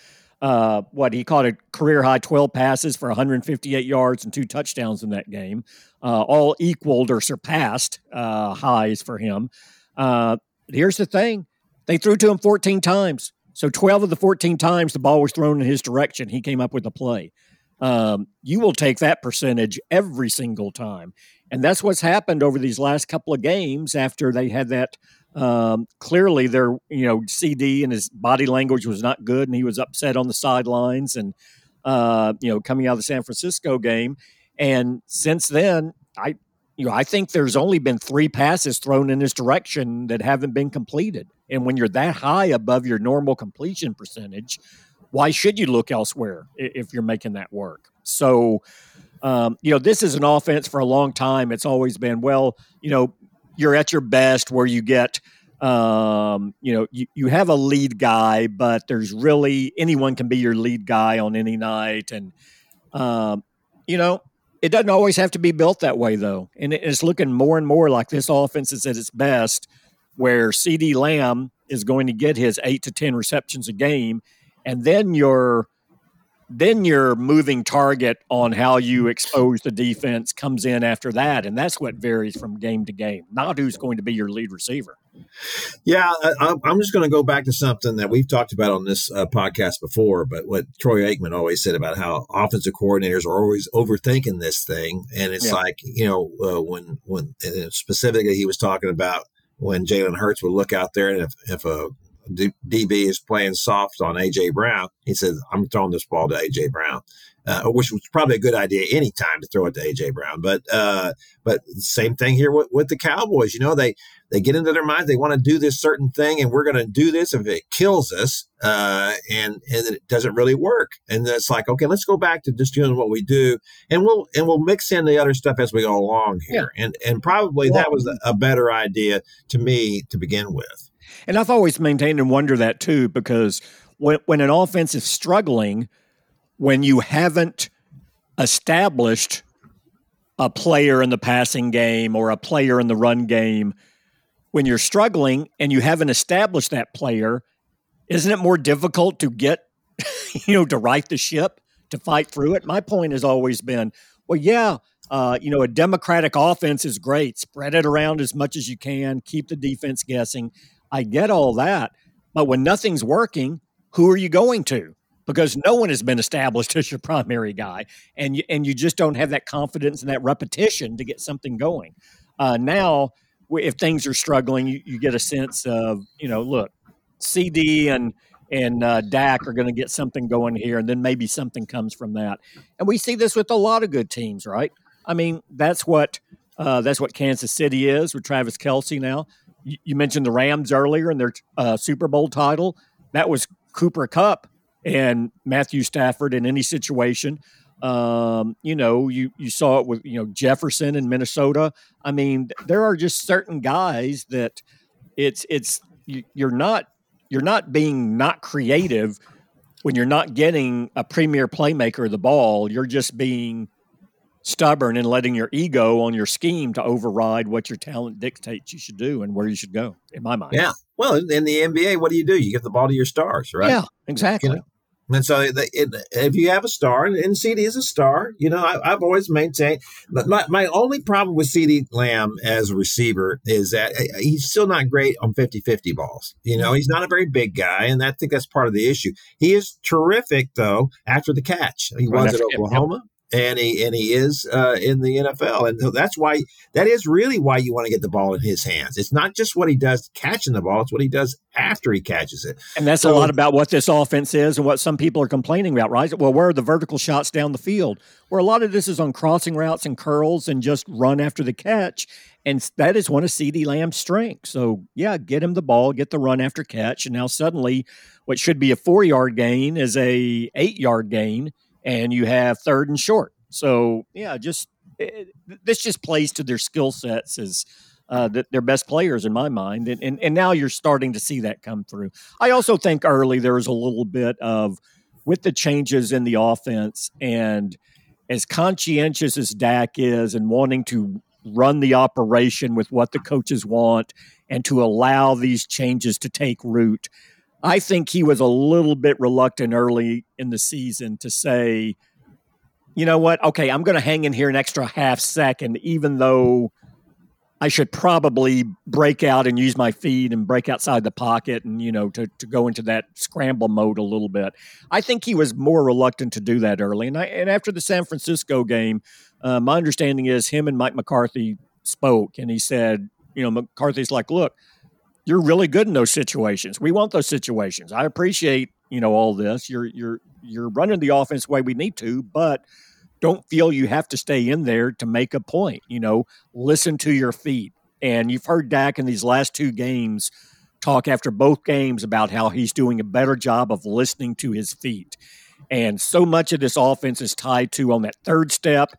Speaker 2: Uh, what he caught a career high 12 passes for 158 yards and two touchdowns in that game, uh, all equaled or surpassed uh, highs for him. Uh, here's the thing they threw to him 14 times. So 12 of the 14 times the ball was thrown in his direction, he came up with a play. Um, you will take that percentage every single time. And that's what's happened over these last couple of games after they had that um, clearly, their you know CeeDee and his body language was not good, and he was upset on the sidelines, and uh, you know coming out of the San Francisco game. And since then, I you know I think there's only been three passes thrown in his direction that haven't been completed. And when you're that high above your normal completion percentage, why should you look elsewhere if you're making that work? So. Um, you know, this is an offense for a long time. It's always been, well, you know, you're at your best where you get um, you know, you, you have a lead guy, but there's really anyone can be your lead guy on any night. And, um, you know, it doesn't always have to be built that way, though. And it's looking more and more like this offense is at its best, where CeeDee Lamb is going to get his eight to 10 receptions a game. And then your then your moving target on how you expose the defense comes in after that. And that's what varies from game to game, not who's going to be your lead receiver.
Speaker 1: Yeah, I, am just going to go back to something that we've talked about on this uh, podcast before, but what Troy Aikman always said about how offensive coordinators are always overthinking this thing. And it's yeah. like, you know, uh, when, when specifically he was talking about when Jalen Hurts would look out there and if, if a DB is playing soft on AJ Brown, he says, "I'm throwing this ball to AJ Brown." Uh, which was probably a good idea any time to throw it to AJ Brown. But uh, but same thing here with, with the Cowboys. You know, they they get into their minds they want to do this certain thing, and we're going to do this if it kills us, uh, and and it doesn't really work. And it's like, okay, let's go back to just doing what we do, and we'll and we'll mix in the other stuff as we go along here. Yeah. And and probably well, that was a better idea to me to begin with.
Speaker 2: And I've always maintained and wonder that too, because when when an offense is struggling when you haven't established a player in the passing game or a player in the run game, when you're struggling and you haven't established that player, isn't it more difficult to get, you know, to right the ship, to fight through it? My point has always been, well, yeah, uh, you know, a democratic offense is great. Spread it around as much as you can, keep the defense guessing. I get all that. But when nothing's working, who are you going to? because no one has been established as your primary guy, and you, and you just don't have that confidence and that repetition to get something going. Uh, now, if things are struggling, you, you, get a sense of you know, look, CeeDee and and uh, Dak are going to get something going here, and then maybe something comes from that. And we see this with a lot of good teams, right? I mean, that's what uh, that's what Kansas City is with Travis Kelce Now, you, mentioned the Rams earlier and their uh, Super Bowl title. That was Cooper Kupp and Matthew Stafford in any situation. Um, you know, you you saw it with you know Jefferson in Minnesota. I mean, there are just certain guys that it's it's you're not you're not being not creative when you're not getting a premier playmaker the ball. You're just being stubborn and letting your ego on your scheme to override what your talent dictates you should do and where you should go in my mind
Speaker 1: yeah well in the nba what do you do you give the ball to your stars right
Speaker 2: yeah exactly you know?
Speaker 1: And so, it, if you have a star, and CeeDee is a star, you know, I, have always maintained. But my, my only problem with CeeDee Lamb as a receiver is that uh, he's still not great on 50 50 balls. You know, he's not a very big guy, and I think that's part of the issue. He is terrific, though, after the catch. He was at Oklahoma and he and he is uh, in the NFL, and so that's why that is really why you want to get the ball in his hands. It's not just what he does catching the ball; it's what he does after he catches it.
Speaker 2: And that's so, a lot about what this offense is and what some people are complaining about, right? Well, where are the vertical shots down the field? Where a lot of this is on crossing routes and curls and just run after the catch, and that is one of CeeDee Lamb's strengths. So yeah, get him the ball, get the run after catch, and now suddenly, what should be a four yard gain is a eight yard gain and you have third and short. So yeah, just it, eh, this just plays to their skill sets as uh, their best players in my mind, and, and and now you're starting to see that come through. I also think early there was a little bit of with the changes in the offense and as conscientious as Dak is and wanting to run the operation with what the coaches want and to allow these changes to take root. I think he was a little bit reluctant early in the season to say, you know what? Okay, I'm going to hang in here an extra half second, even though I should probably break out and use my feet and break outside the pocket and, you know, to, to go into that scramble mode a little bit. I think he was more reluctant to do that early. And, I, and after the San Francisco game, uh, my understanding is him and Mike McCarthy spoke and he said, you know, McCarthy's like, look, you're really good in those situations. We want those situations. I appreciate, you know, all this. You're you're you're running the offense the way we need to, but don't feel you have to stay in there to make a point. You know, listen to your feet. And you've heard Dak in these last two games talk after both games about how he's doing a better job of listening to his feet. And so much of this offense is tied to on that third step.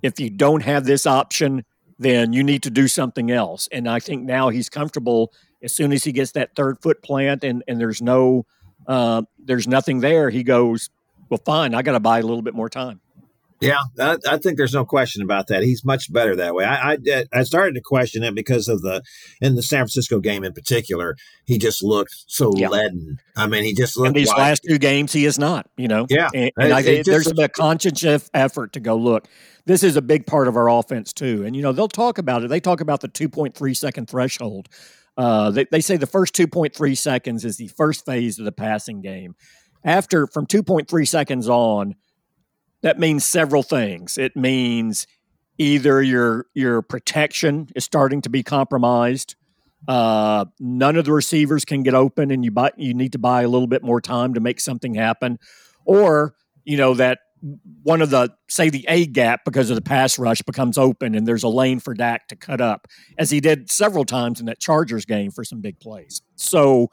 Speaker 2: If you don't have this option, then you need to do something else. And I think now he's comfortable as soon as he gets that third foot plant and, and there's no uh, there's nothing there, he goes, well, fine, I got to buy a little bit more time.
Speaker 1: Yeah, I, I, think there's no question about that. He's much better that way. I, I, I started to question it because of the in the San Francisco game in particular. He just looked so yeah. leaden. I mean, he just looked.
Speaker 2: In these last two games, he is not. You know.
Speaker 1: Yeah,
Speaker 2: and, and I, think there's a conscious effort to go look. This is a big part of our offense too, and you know they'll talk about it. They talk about the 2.3 second threshold uh, they, they say the first 2.3 seconds is the first phase of the passing game. After from 2.3 seconds on, that means several things. It means either your your protection is starting to be compromised, Uh, none of the receivers can get open, and you buy you need to buy a little bit more time to make something happen, or you know that one of the say the A gap because of the pass rush becomes open, and there's a lane for Dak to cut up, as he did several times in that Chargers game for some big plays. So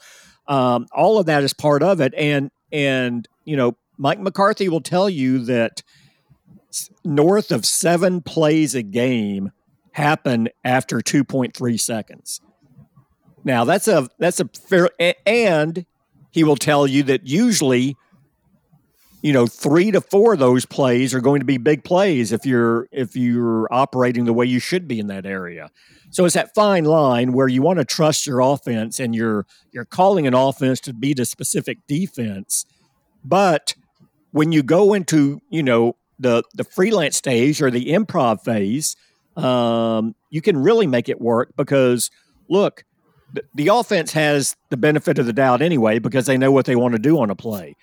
Speaker 2: um, all of that is part of it, and and you know Mike McCarthy will tell you that north of seven plays a game happen after 2.3 seconds. Now that's a that's a fair and he will tell you that usually you know 3 to 4 of those plays are going to be big plays if you're if you're operating the way you should be in that area. So it's that fine line where you want to trust your offense and you're you're calling an offense to beat a specific defense. But when you go into, you know, the the freelance stage or the improv phase, um, you can really make it work because look, the, the offense has the benefit of the doubt anyway because they know what they want to do on a play.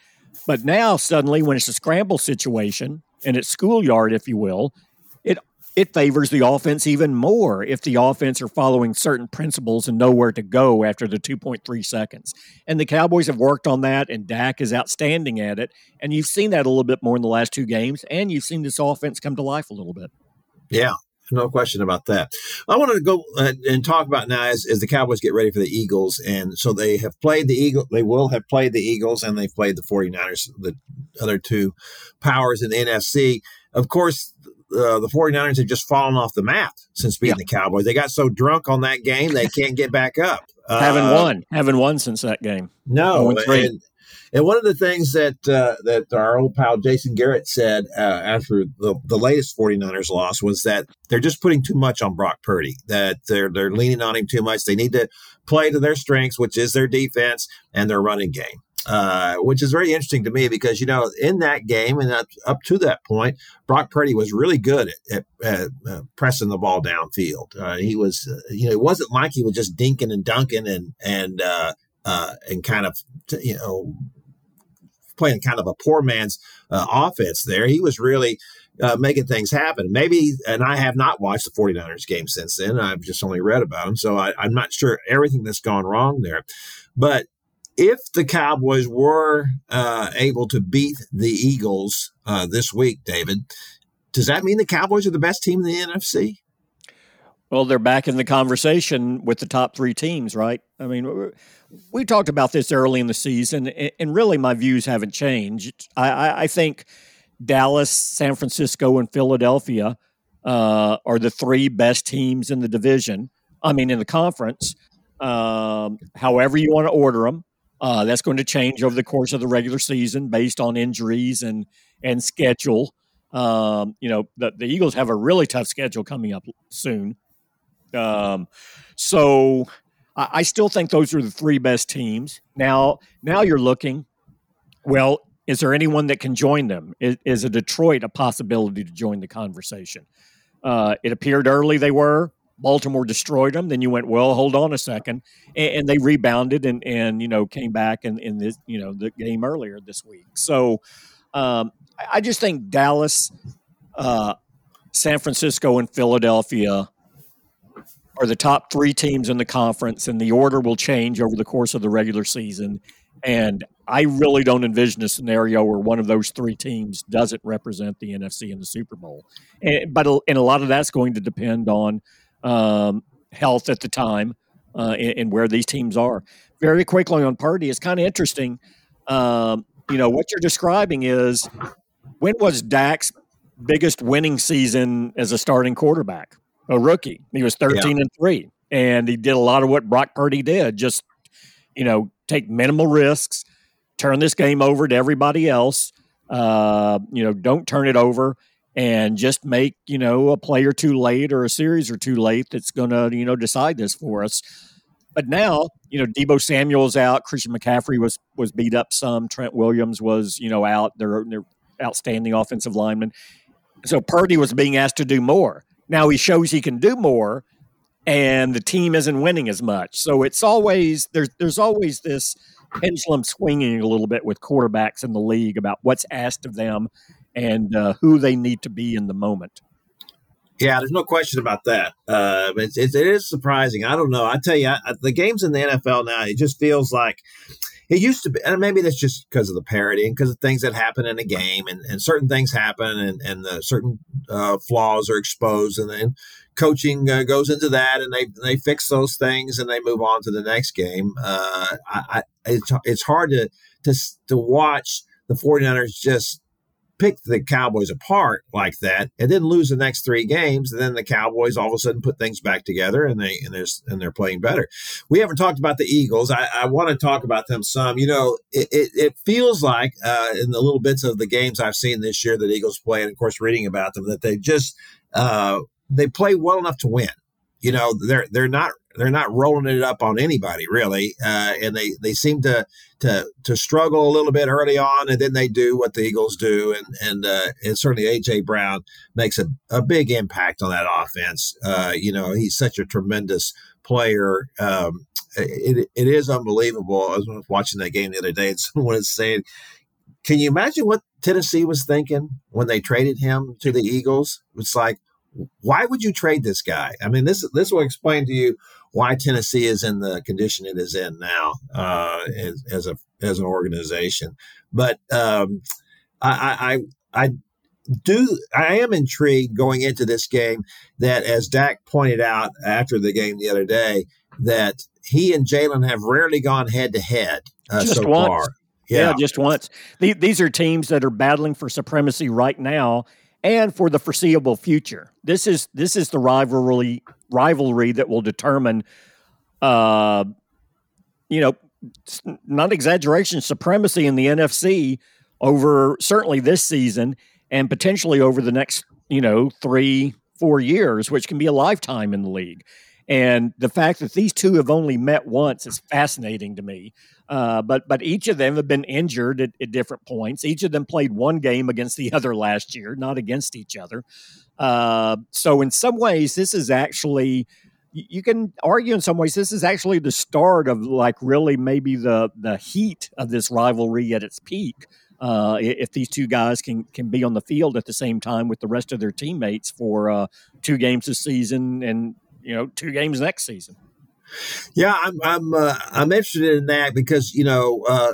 Speaker 2: But now suddenly, when it's a scramble situation and it's schoolyard, if you will, it it favors the offense even more if the offense are following certain principles and know where to go after the 2.3 seconds. And the Cowboys have worked on that, and Dak is outstanding at it. And you've seen that a little bit more in the last two games, and you've seen this offense come to life a little bit.
Speaker 1: Yeah, no question about that. I wanted to go uh, and talk about now as, as the Cowboys get ready for the Eagles. And so they have played the Eagle. They will have played the Eagles and they've played the 49ers, the other two powers in the NFC. Of course, uh, the 49ers have just fallen off the map since beating yeah. the Cowboys. They got so drunk on that game, they can't get back up.
Speaker 2: haven't uh, won. Haven't won since that game.
Speaker 1: No. And, and one of the things that uh, that our old pal Jason Garrett said uh, after the, the latest 49ers loss was that they're just putting too much on Brock Purdy, that they're they're leaning on him too much. They need to play to their strengths, which is their defense and their running game. Uh, which is very interesting to me because you know in that game and up, up to that point, Brock Purdy was really good at, at, uh, pressing the ball downfield. Uh, he was, uh, you know, it wasn't like he was just dinking and dunking and and uh, uh, and kind of you know playing kind of a poor man's offense there. He was really uh, making things happen. Maybe, and I have not watched the 49ers game since then. I've just only read about them. So I, am not sure everything that's gone wrong there. But if the Cowboys were uh, able to beat the Eagles uh, this week, David, does that mean the Cowboys are the best team in the NFC?
Speaker 2: Well, they're back in the conversation with the top three teams, right? I mean, we talked about this early in the season, and really my views haven't changed. I, I think Dallas, San Francisco, and Philadelphia uh, are the three best teams in the division. I mean, in the conference. Um, however, you want to order them. Uh, that's going to change over the course of the regular season based on injuries and and schedule. Um, you know, the, the Eagles have a really tough schedule coming up soon. Um, so I, I still think those are the three best teams. Now, now you're looking. Well, is there anyone that can join them? Is, is a Detroit a possibility to join the conversation? Uh, it appeared early they were. Baltimore destroyed them. Then you went, well, hold on a second, and, and they rebounded and and you know came back in in this you know the game earlier this week. So um, I just think Dallas, uh, San Francisco, and Philadelphia are the top three teams in the conference, and the order will change over the course of the regular season. And I really don't envision a scenario where one of those three teams doesn't represent the NFC in the Super Bowl. And, but and a lot of that's going to depend on um, health at the time uh, and, and, where these teams are. Very quickly on Purdy, it's kind of interesting. Um, you know what you're describing is when was Dak's biggest winning season as a starting quarterback? A rookie. He was 13 yeah. and three, and he did a lot of what Brock Purdy did. Just you know, take minimal risks, turn this game over to everybody else. Uh, you know, don't turn it over and just make you know a play or two late or a series or two late that's going to you know decide this for us. But now you know Deebo Samuel's out, Christian McCaffrey was was beat up some, Trent Williams was you know out. They're, they're outstanding offensive linemen. So Purdy was being asked to do more. Now he shows he can do more, and the team isn't winning as much. So it's always there's there's always this pendulum swinging a little bit with quarterbacks in the league about what's asked of them and uh, who they need to be in the moment.
Speaker 1: Yeah, there's no question about that. Uh, it's, it, is surprising. I don't know. I tell you, I, the games in the NFL now, it just feels like it used to be, and maybe that's just because of the parody and because of things that happen in a game, and, and certain things happen, and and the certain uh, flaws are exposed, and then coaching uh, goes into that, and they they fix those things, and they move on to the next game. Uh, I, I, it's it's hard to to to watch the 49ers just pick the Cowboys apart like that and then lose the next three games, and then the Cowboys all of a sudden put things back together and they and they're and they're playing better. We haven't talked about the Eagles. I, I want to talk about them some. You know, it, it, it feels like uh, in the little bits of the games I've seen this year that Eagles play, and of course reading about them, that they just uh, they play well enough to win. You know, they're they're not they're not rolling it up on anybody really, uh, and they they seem to to to struggle a little bit early on, and then they do what the Eagles do, and and uh, and certainly AJ Brown makes a, a big impact on that offense. Uh, you know, he's such a tremendous player. Um, it, it is unbelievable. I was watching that game the other day, and someone was saying, "Can you imagine what Tennessee was thinking when they traded him to the Eagles?" It's like, why would you trade this guy? I mean, this this will explain to you why Tennessee is in the condition it is in now uh, as, as, a as an organization. But um, I, I, I do I am intrigued going into this game that as Dak pointed out after the game the other day that he and Jalen have rarely gone head to head so
Speaker 2: once.
Speaker 1: far.
Speaker 2: Yeah. yeah. just once. These are teams that are battling for supremacy right now and for the foreseeable future. This is this is the rivalry rivalry that will determine, uh, you know, not exaggeration, supremacy in the NFC over certainly this season and potentially over the next, you know, three four years, which can be a lifetime in the league. And the fact that these two have only met once is fascinating to me. Uh, but but each of them have been injured at, at, different points. Each of them played one game against the other last year, not against each other. Uh, so in some ways, this is actually you can argue in some ways this is actually the start of like really maybe the the heat of this rivalry at its peak. Uh, if these two guys can can be on the field at the same time with the rest of their teammates for uh, two games this season and you know two games next season.
Speaker 1: Yeah, I'm I'm uh, I'm interested in that because you know uh,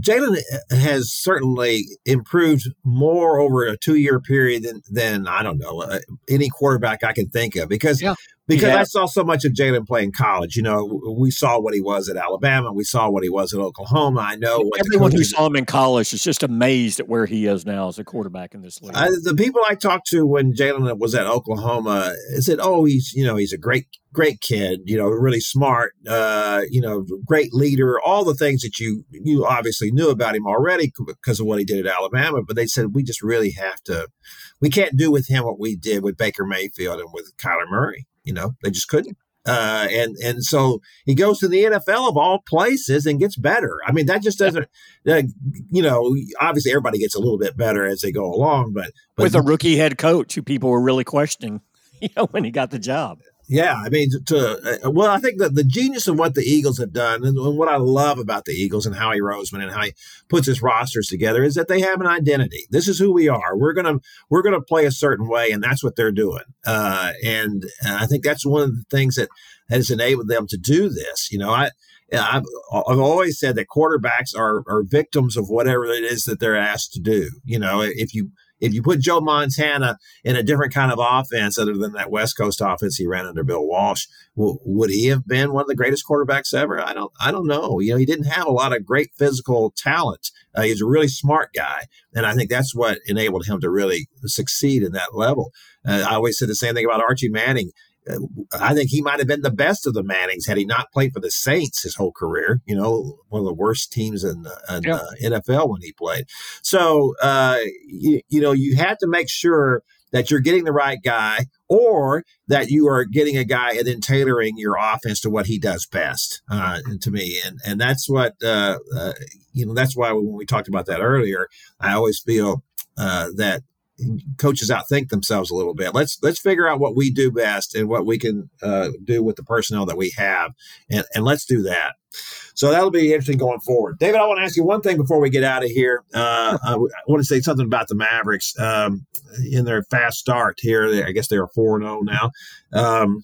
Speaker 1: Jalen has certainly improved more over a two year period than than I don't know uh, any quarterback I can think of because yeah because yeah. I saw so much of Jalen play in college. You know, we saw what he was at Alabama. We saw what he was at Oklahoma. I know
Speaker 2: everyone who saw him in college is just amazed at where he is now as a quarterback in this league.
Speaker 1: Uh, the people I talked to when Jalen was at Oklahoma said, "Oh, he's you know he's a great great kid. You know, really smart. Uh, you know, great leader. All the things that you you obviously knew about him already because of what he did at Alabama. But they said we just really have to. We can't do with him what we did with Baker Mayfield and with Kyler Murray." You know, they just couldn't. Uh, and and so he goes to the NFL of all places and gets better. I mean, that just doesn't, uh, you know. Obviously, everybody gets a little bit better as they go along, but, but
Speaker 2: with a rookie head coach who people were really questioning, you know, when he got the job.
Speaker 1: Yeah, I mean, to, uh, well, I think that the genius of what the Eagles have done, and, and, what I love about the Eagles and Howie Roseman and how he puts his rosters together, is that they have an identity. This is who we are. We're gonna we're gonna play a certain way, and that's what they're doing. Uh, and I think that's one of the things that has enabled them to do this. You know, I. I've, I've always said that quarterbacks are, are victims of whatever it is that they're asked to do. You know, if you if you put Joe Montana in a different kind of offense other than that West Coast offense he ran under Bill Walsh, would he have been one of the greatest quarterbacks ever? I don't, I don't know. You know, he didn't have a lot of great physical talent. Uh, he's a really smart guy, and I think that's what enabled him to really succeed in that level. Uh, I always said the same thing about Archie Manning. I think he might have been the best of the Mannings had he not played for the Saints his whole career. You know, one of the worst teams in, in yeah. uh, NFL when he played. So, uh, you, you know, you have to make sure that you're getting the right guy or that you are getting a guy and then tailoring your offense to what he does best uh, to me and and that's what uh, uh, you know that's why when we talked about that earlier i always feel uh, that coaches outthink themselves a little bit. Let's let's figure out what we do best and what we can uh, do with the personnel that we have, and, and let's do that. so that'll be interesting going forward. David, I want to ask you one thing before we get out of here. Uh, I, w- I want to say something about the Mavericks um, in their fast start here. They, I guess they are four and zero now. Um,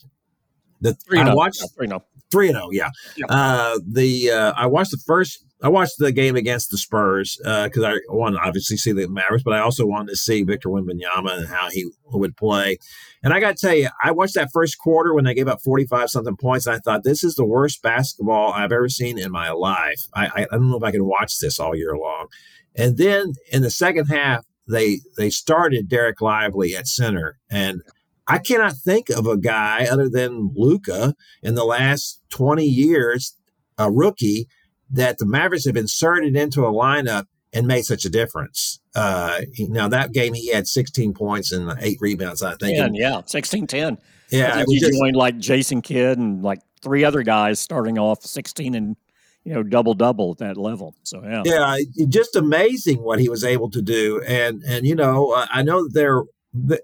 Speaker 1: the
Speaker 2: Three
Speaker 1: I
Speaker 2: and oh.
Speaker 1: watched
Speaker 2: Yeah, three and oh.
Speaker 1: three and zero. Yeah.
Speaker 2: Yeah.
Speaker 1: Uh, the uh, I watched the first. I watched the game against the Spurs uh, because I want to obviously see the Mavericks, but I also wanted to see Victor Wembanyama and how he would play. And I got to tell you, I watched that first quarter when they gave up forty five something points, and I thought this is the worst basketball I've ever seen in my life. I, I, I don't know if I can watch this all year long. And then in the second half, they they started Dereck Lively at center, and I cannot think of a guy other than Luka in the last 20 years, a rookie, that the Mavericks have inserted into a lineup and made such a difference. Uh, he- now, that game, he had 16 points and eight rebounds, I think.
Speaker 2: 10,
Speaker 1: And,
Speaker 2: yeah, 16 10.
Speaker 1: Yeah, it
Speaker 2: think
Speaker 1: was
Speaker 2: he
Speaker 1: just,
Speaker 2: joined like Jason Kidd and like three other guys starting off 16 and, you know, double double at that level. So, yeah.
Speaker 1: yeah, just amazing what he was able to do. And, and you know, uh, I know that there the,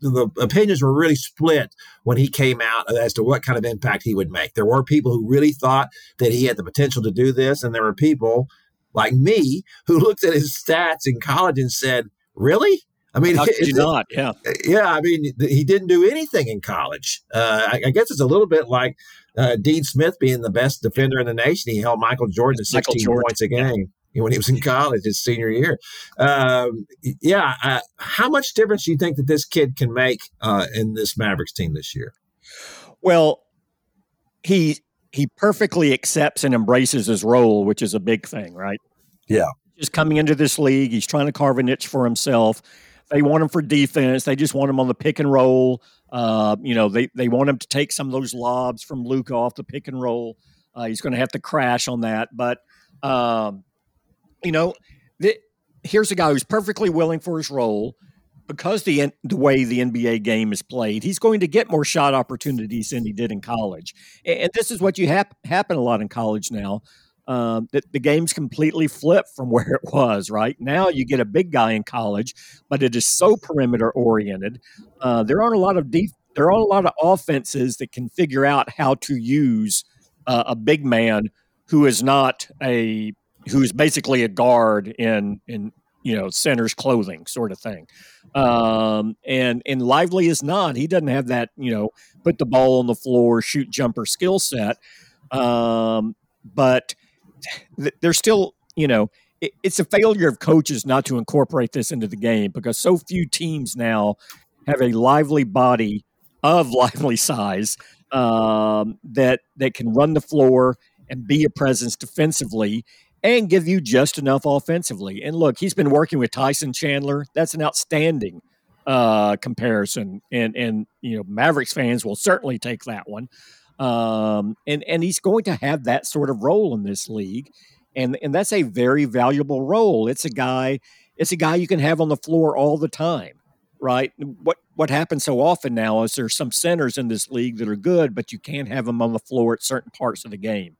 Speaker 1: the opinions were really split when he came out as to what kind of impact he would make. There were people who really thought that he had the potential to do this, and there were people like me who looked at his stats in college and said, "Really?" I mean,
Speaker 2: How could you not? Yeah.
Speaker 1: yeah, I mean, he didn't do anything in college. Uh, I, I guess it's a little bit like uh, Dean Smith being the best defender in the nation. He held Michael Jordan to
Speaker 2: Michael
Speaker 1: 16
Speaker 2: Jordan,
Speaker 1: points a game when he was in college his senior year. Um, yeah, uh, how much difference do you think that this kid can make uh, in this Mavericks team this year?
Speaker 2: Well, he he perfectly accepts and embraces his role, which is a big thing, right?
Speaker 1: Yeah.
Speaker 2: Just coming into this league, he's trying to carve a niche for himself. They want him for defense. They just want him on the pick and roll. Uh, you know, they they want him to take some of those lobs from Luka off the pick and roll. Uh, he's going to have to crash on that, but um, you know, the, here's a guy who's perfectly willing for his role because the the way the NBA game is played, he's going to get more shot opportunities than he did in college. And, this is what you hap- happen a lot in college now. Um, that the game's completely flipped from where it was. Right now, you get a big guy in college, but it is so perimeter oriented. Uh, there aren't a lot of deep. There aren't a lot of offenses that can figure out how to use uh, a big man who is not a who's basically a guard in in you know center's clothing sort of thing. Um and and lively is not. He doesn't have that you know put the ball on the floor shoot jumper skill set. Um but th- there's still you know it, it's a failure of coaches not to incorporate this into the game because so few teams now have a lively body of lively size um, that that can run the floor and be a presence defensively and give you just enough offensively. And look, he's been working with Tyson Chandler. That's an outstanding uh, comparison, and and you know Mavericks fans will certainly take that one. Um, and and he's going to have that sort of role in this league, and and that's a very valuable role. It's a guy. It's a guy you can have on the floor all the time, right? What what happens so often now is there's some centers in this league that are good, but you can't have them on the floor at certain parts of the game.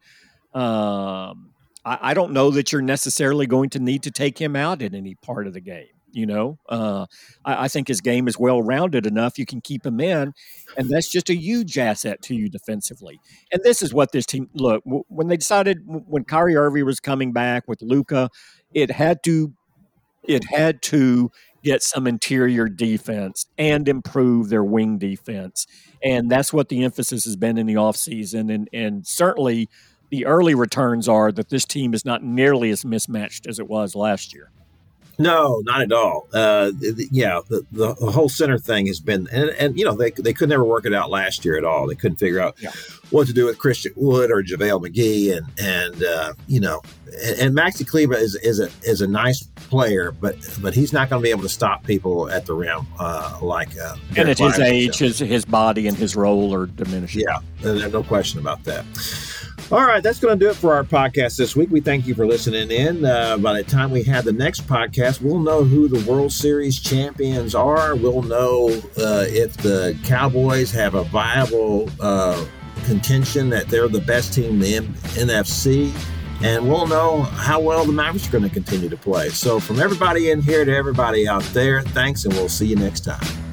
Speaker 2: Um, I, I don't know that you're necessarily going to need to take him out in any part of the game. You know, uh, I, I think his game is well rounded enough. You can keep him in, and that's just a huge asset to you defensively. And this is what this team look when they decided when Kyrie Irving was coming back with Luka, it had to it had to get some interior defense and improve their wing defense. And that's what the emphasis has been in the offseason. And, and certainly the early returns are that this team is not nearly as mismatched as it was last year.
Speaker 1: No, not at all. Uh, th- th- yeah, the, the, the whole center thing has been, and, and you know, they, they could never work it out last year at all. They couldn't figure out
Speaker 2: Yeah.
Speaker 1: what to do with Christian Wood or JaVale McGee, and and uh, you know, and, and Maxi Kleber is is a is a nice player, but but he's not going to be able to stop people at the rim uh, like. Uh,
Speaker 2: And at his age, his, his body and his role are diminishing.
Speaker 1: Yeah, there's no question about that. All right, that's going to do it for our podcast this week. We thank you for listening in. Uh, by the time we have the next podcast, we'll know who the World Series champions are. We'll know uh, if the Cowboys have a viable uh, contention that they're the best team in the M- NFC. And we'll know how well the Mavericks are going to continue to play. So, from everybody in here to everybody out there, thanks, and we'll see you next time.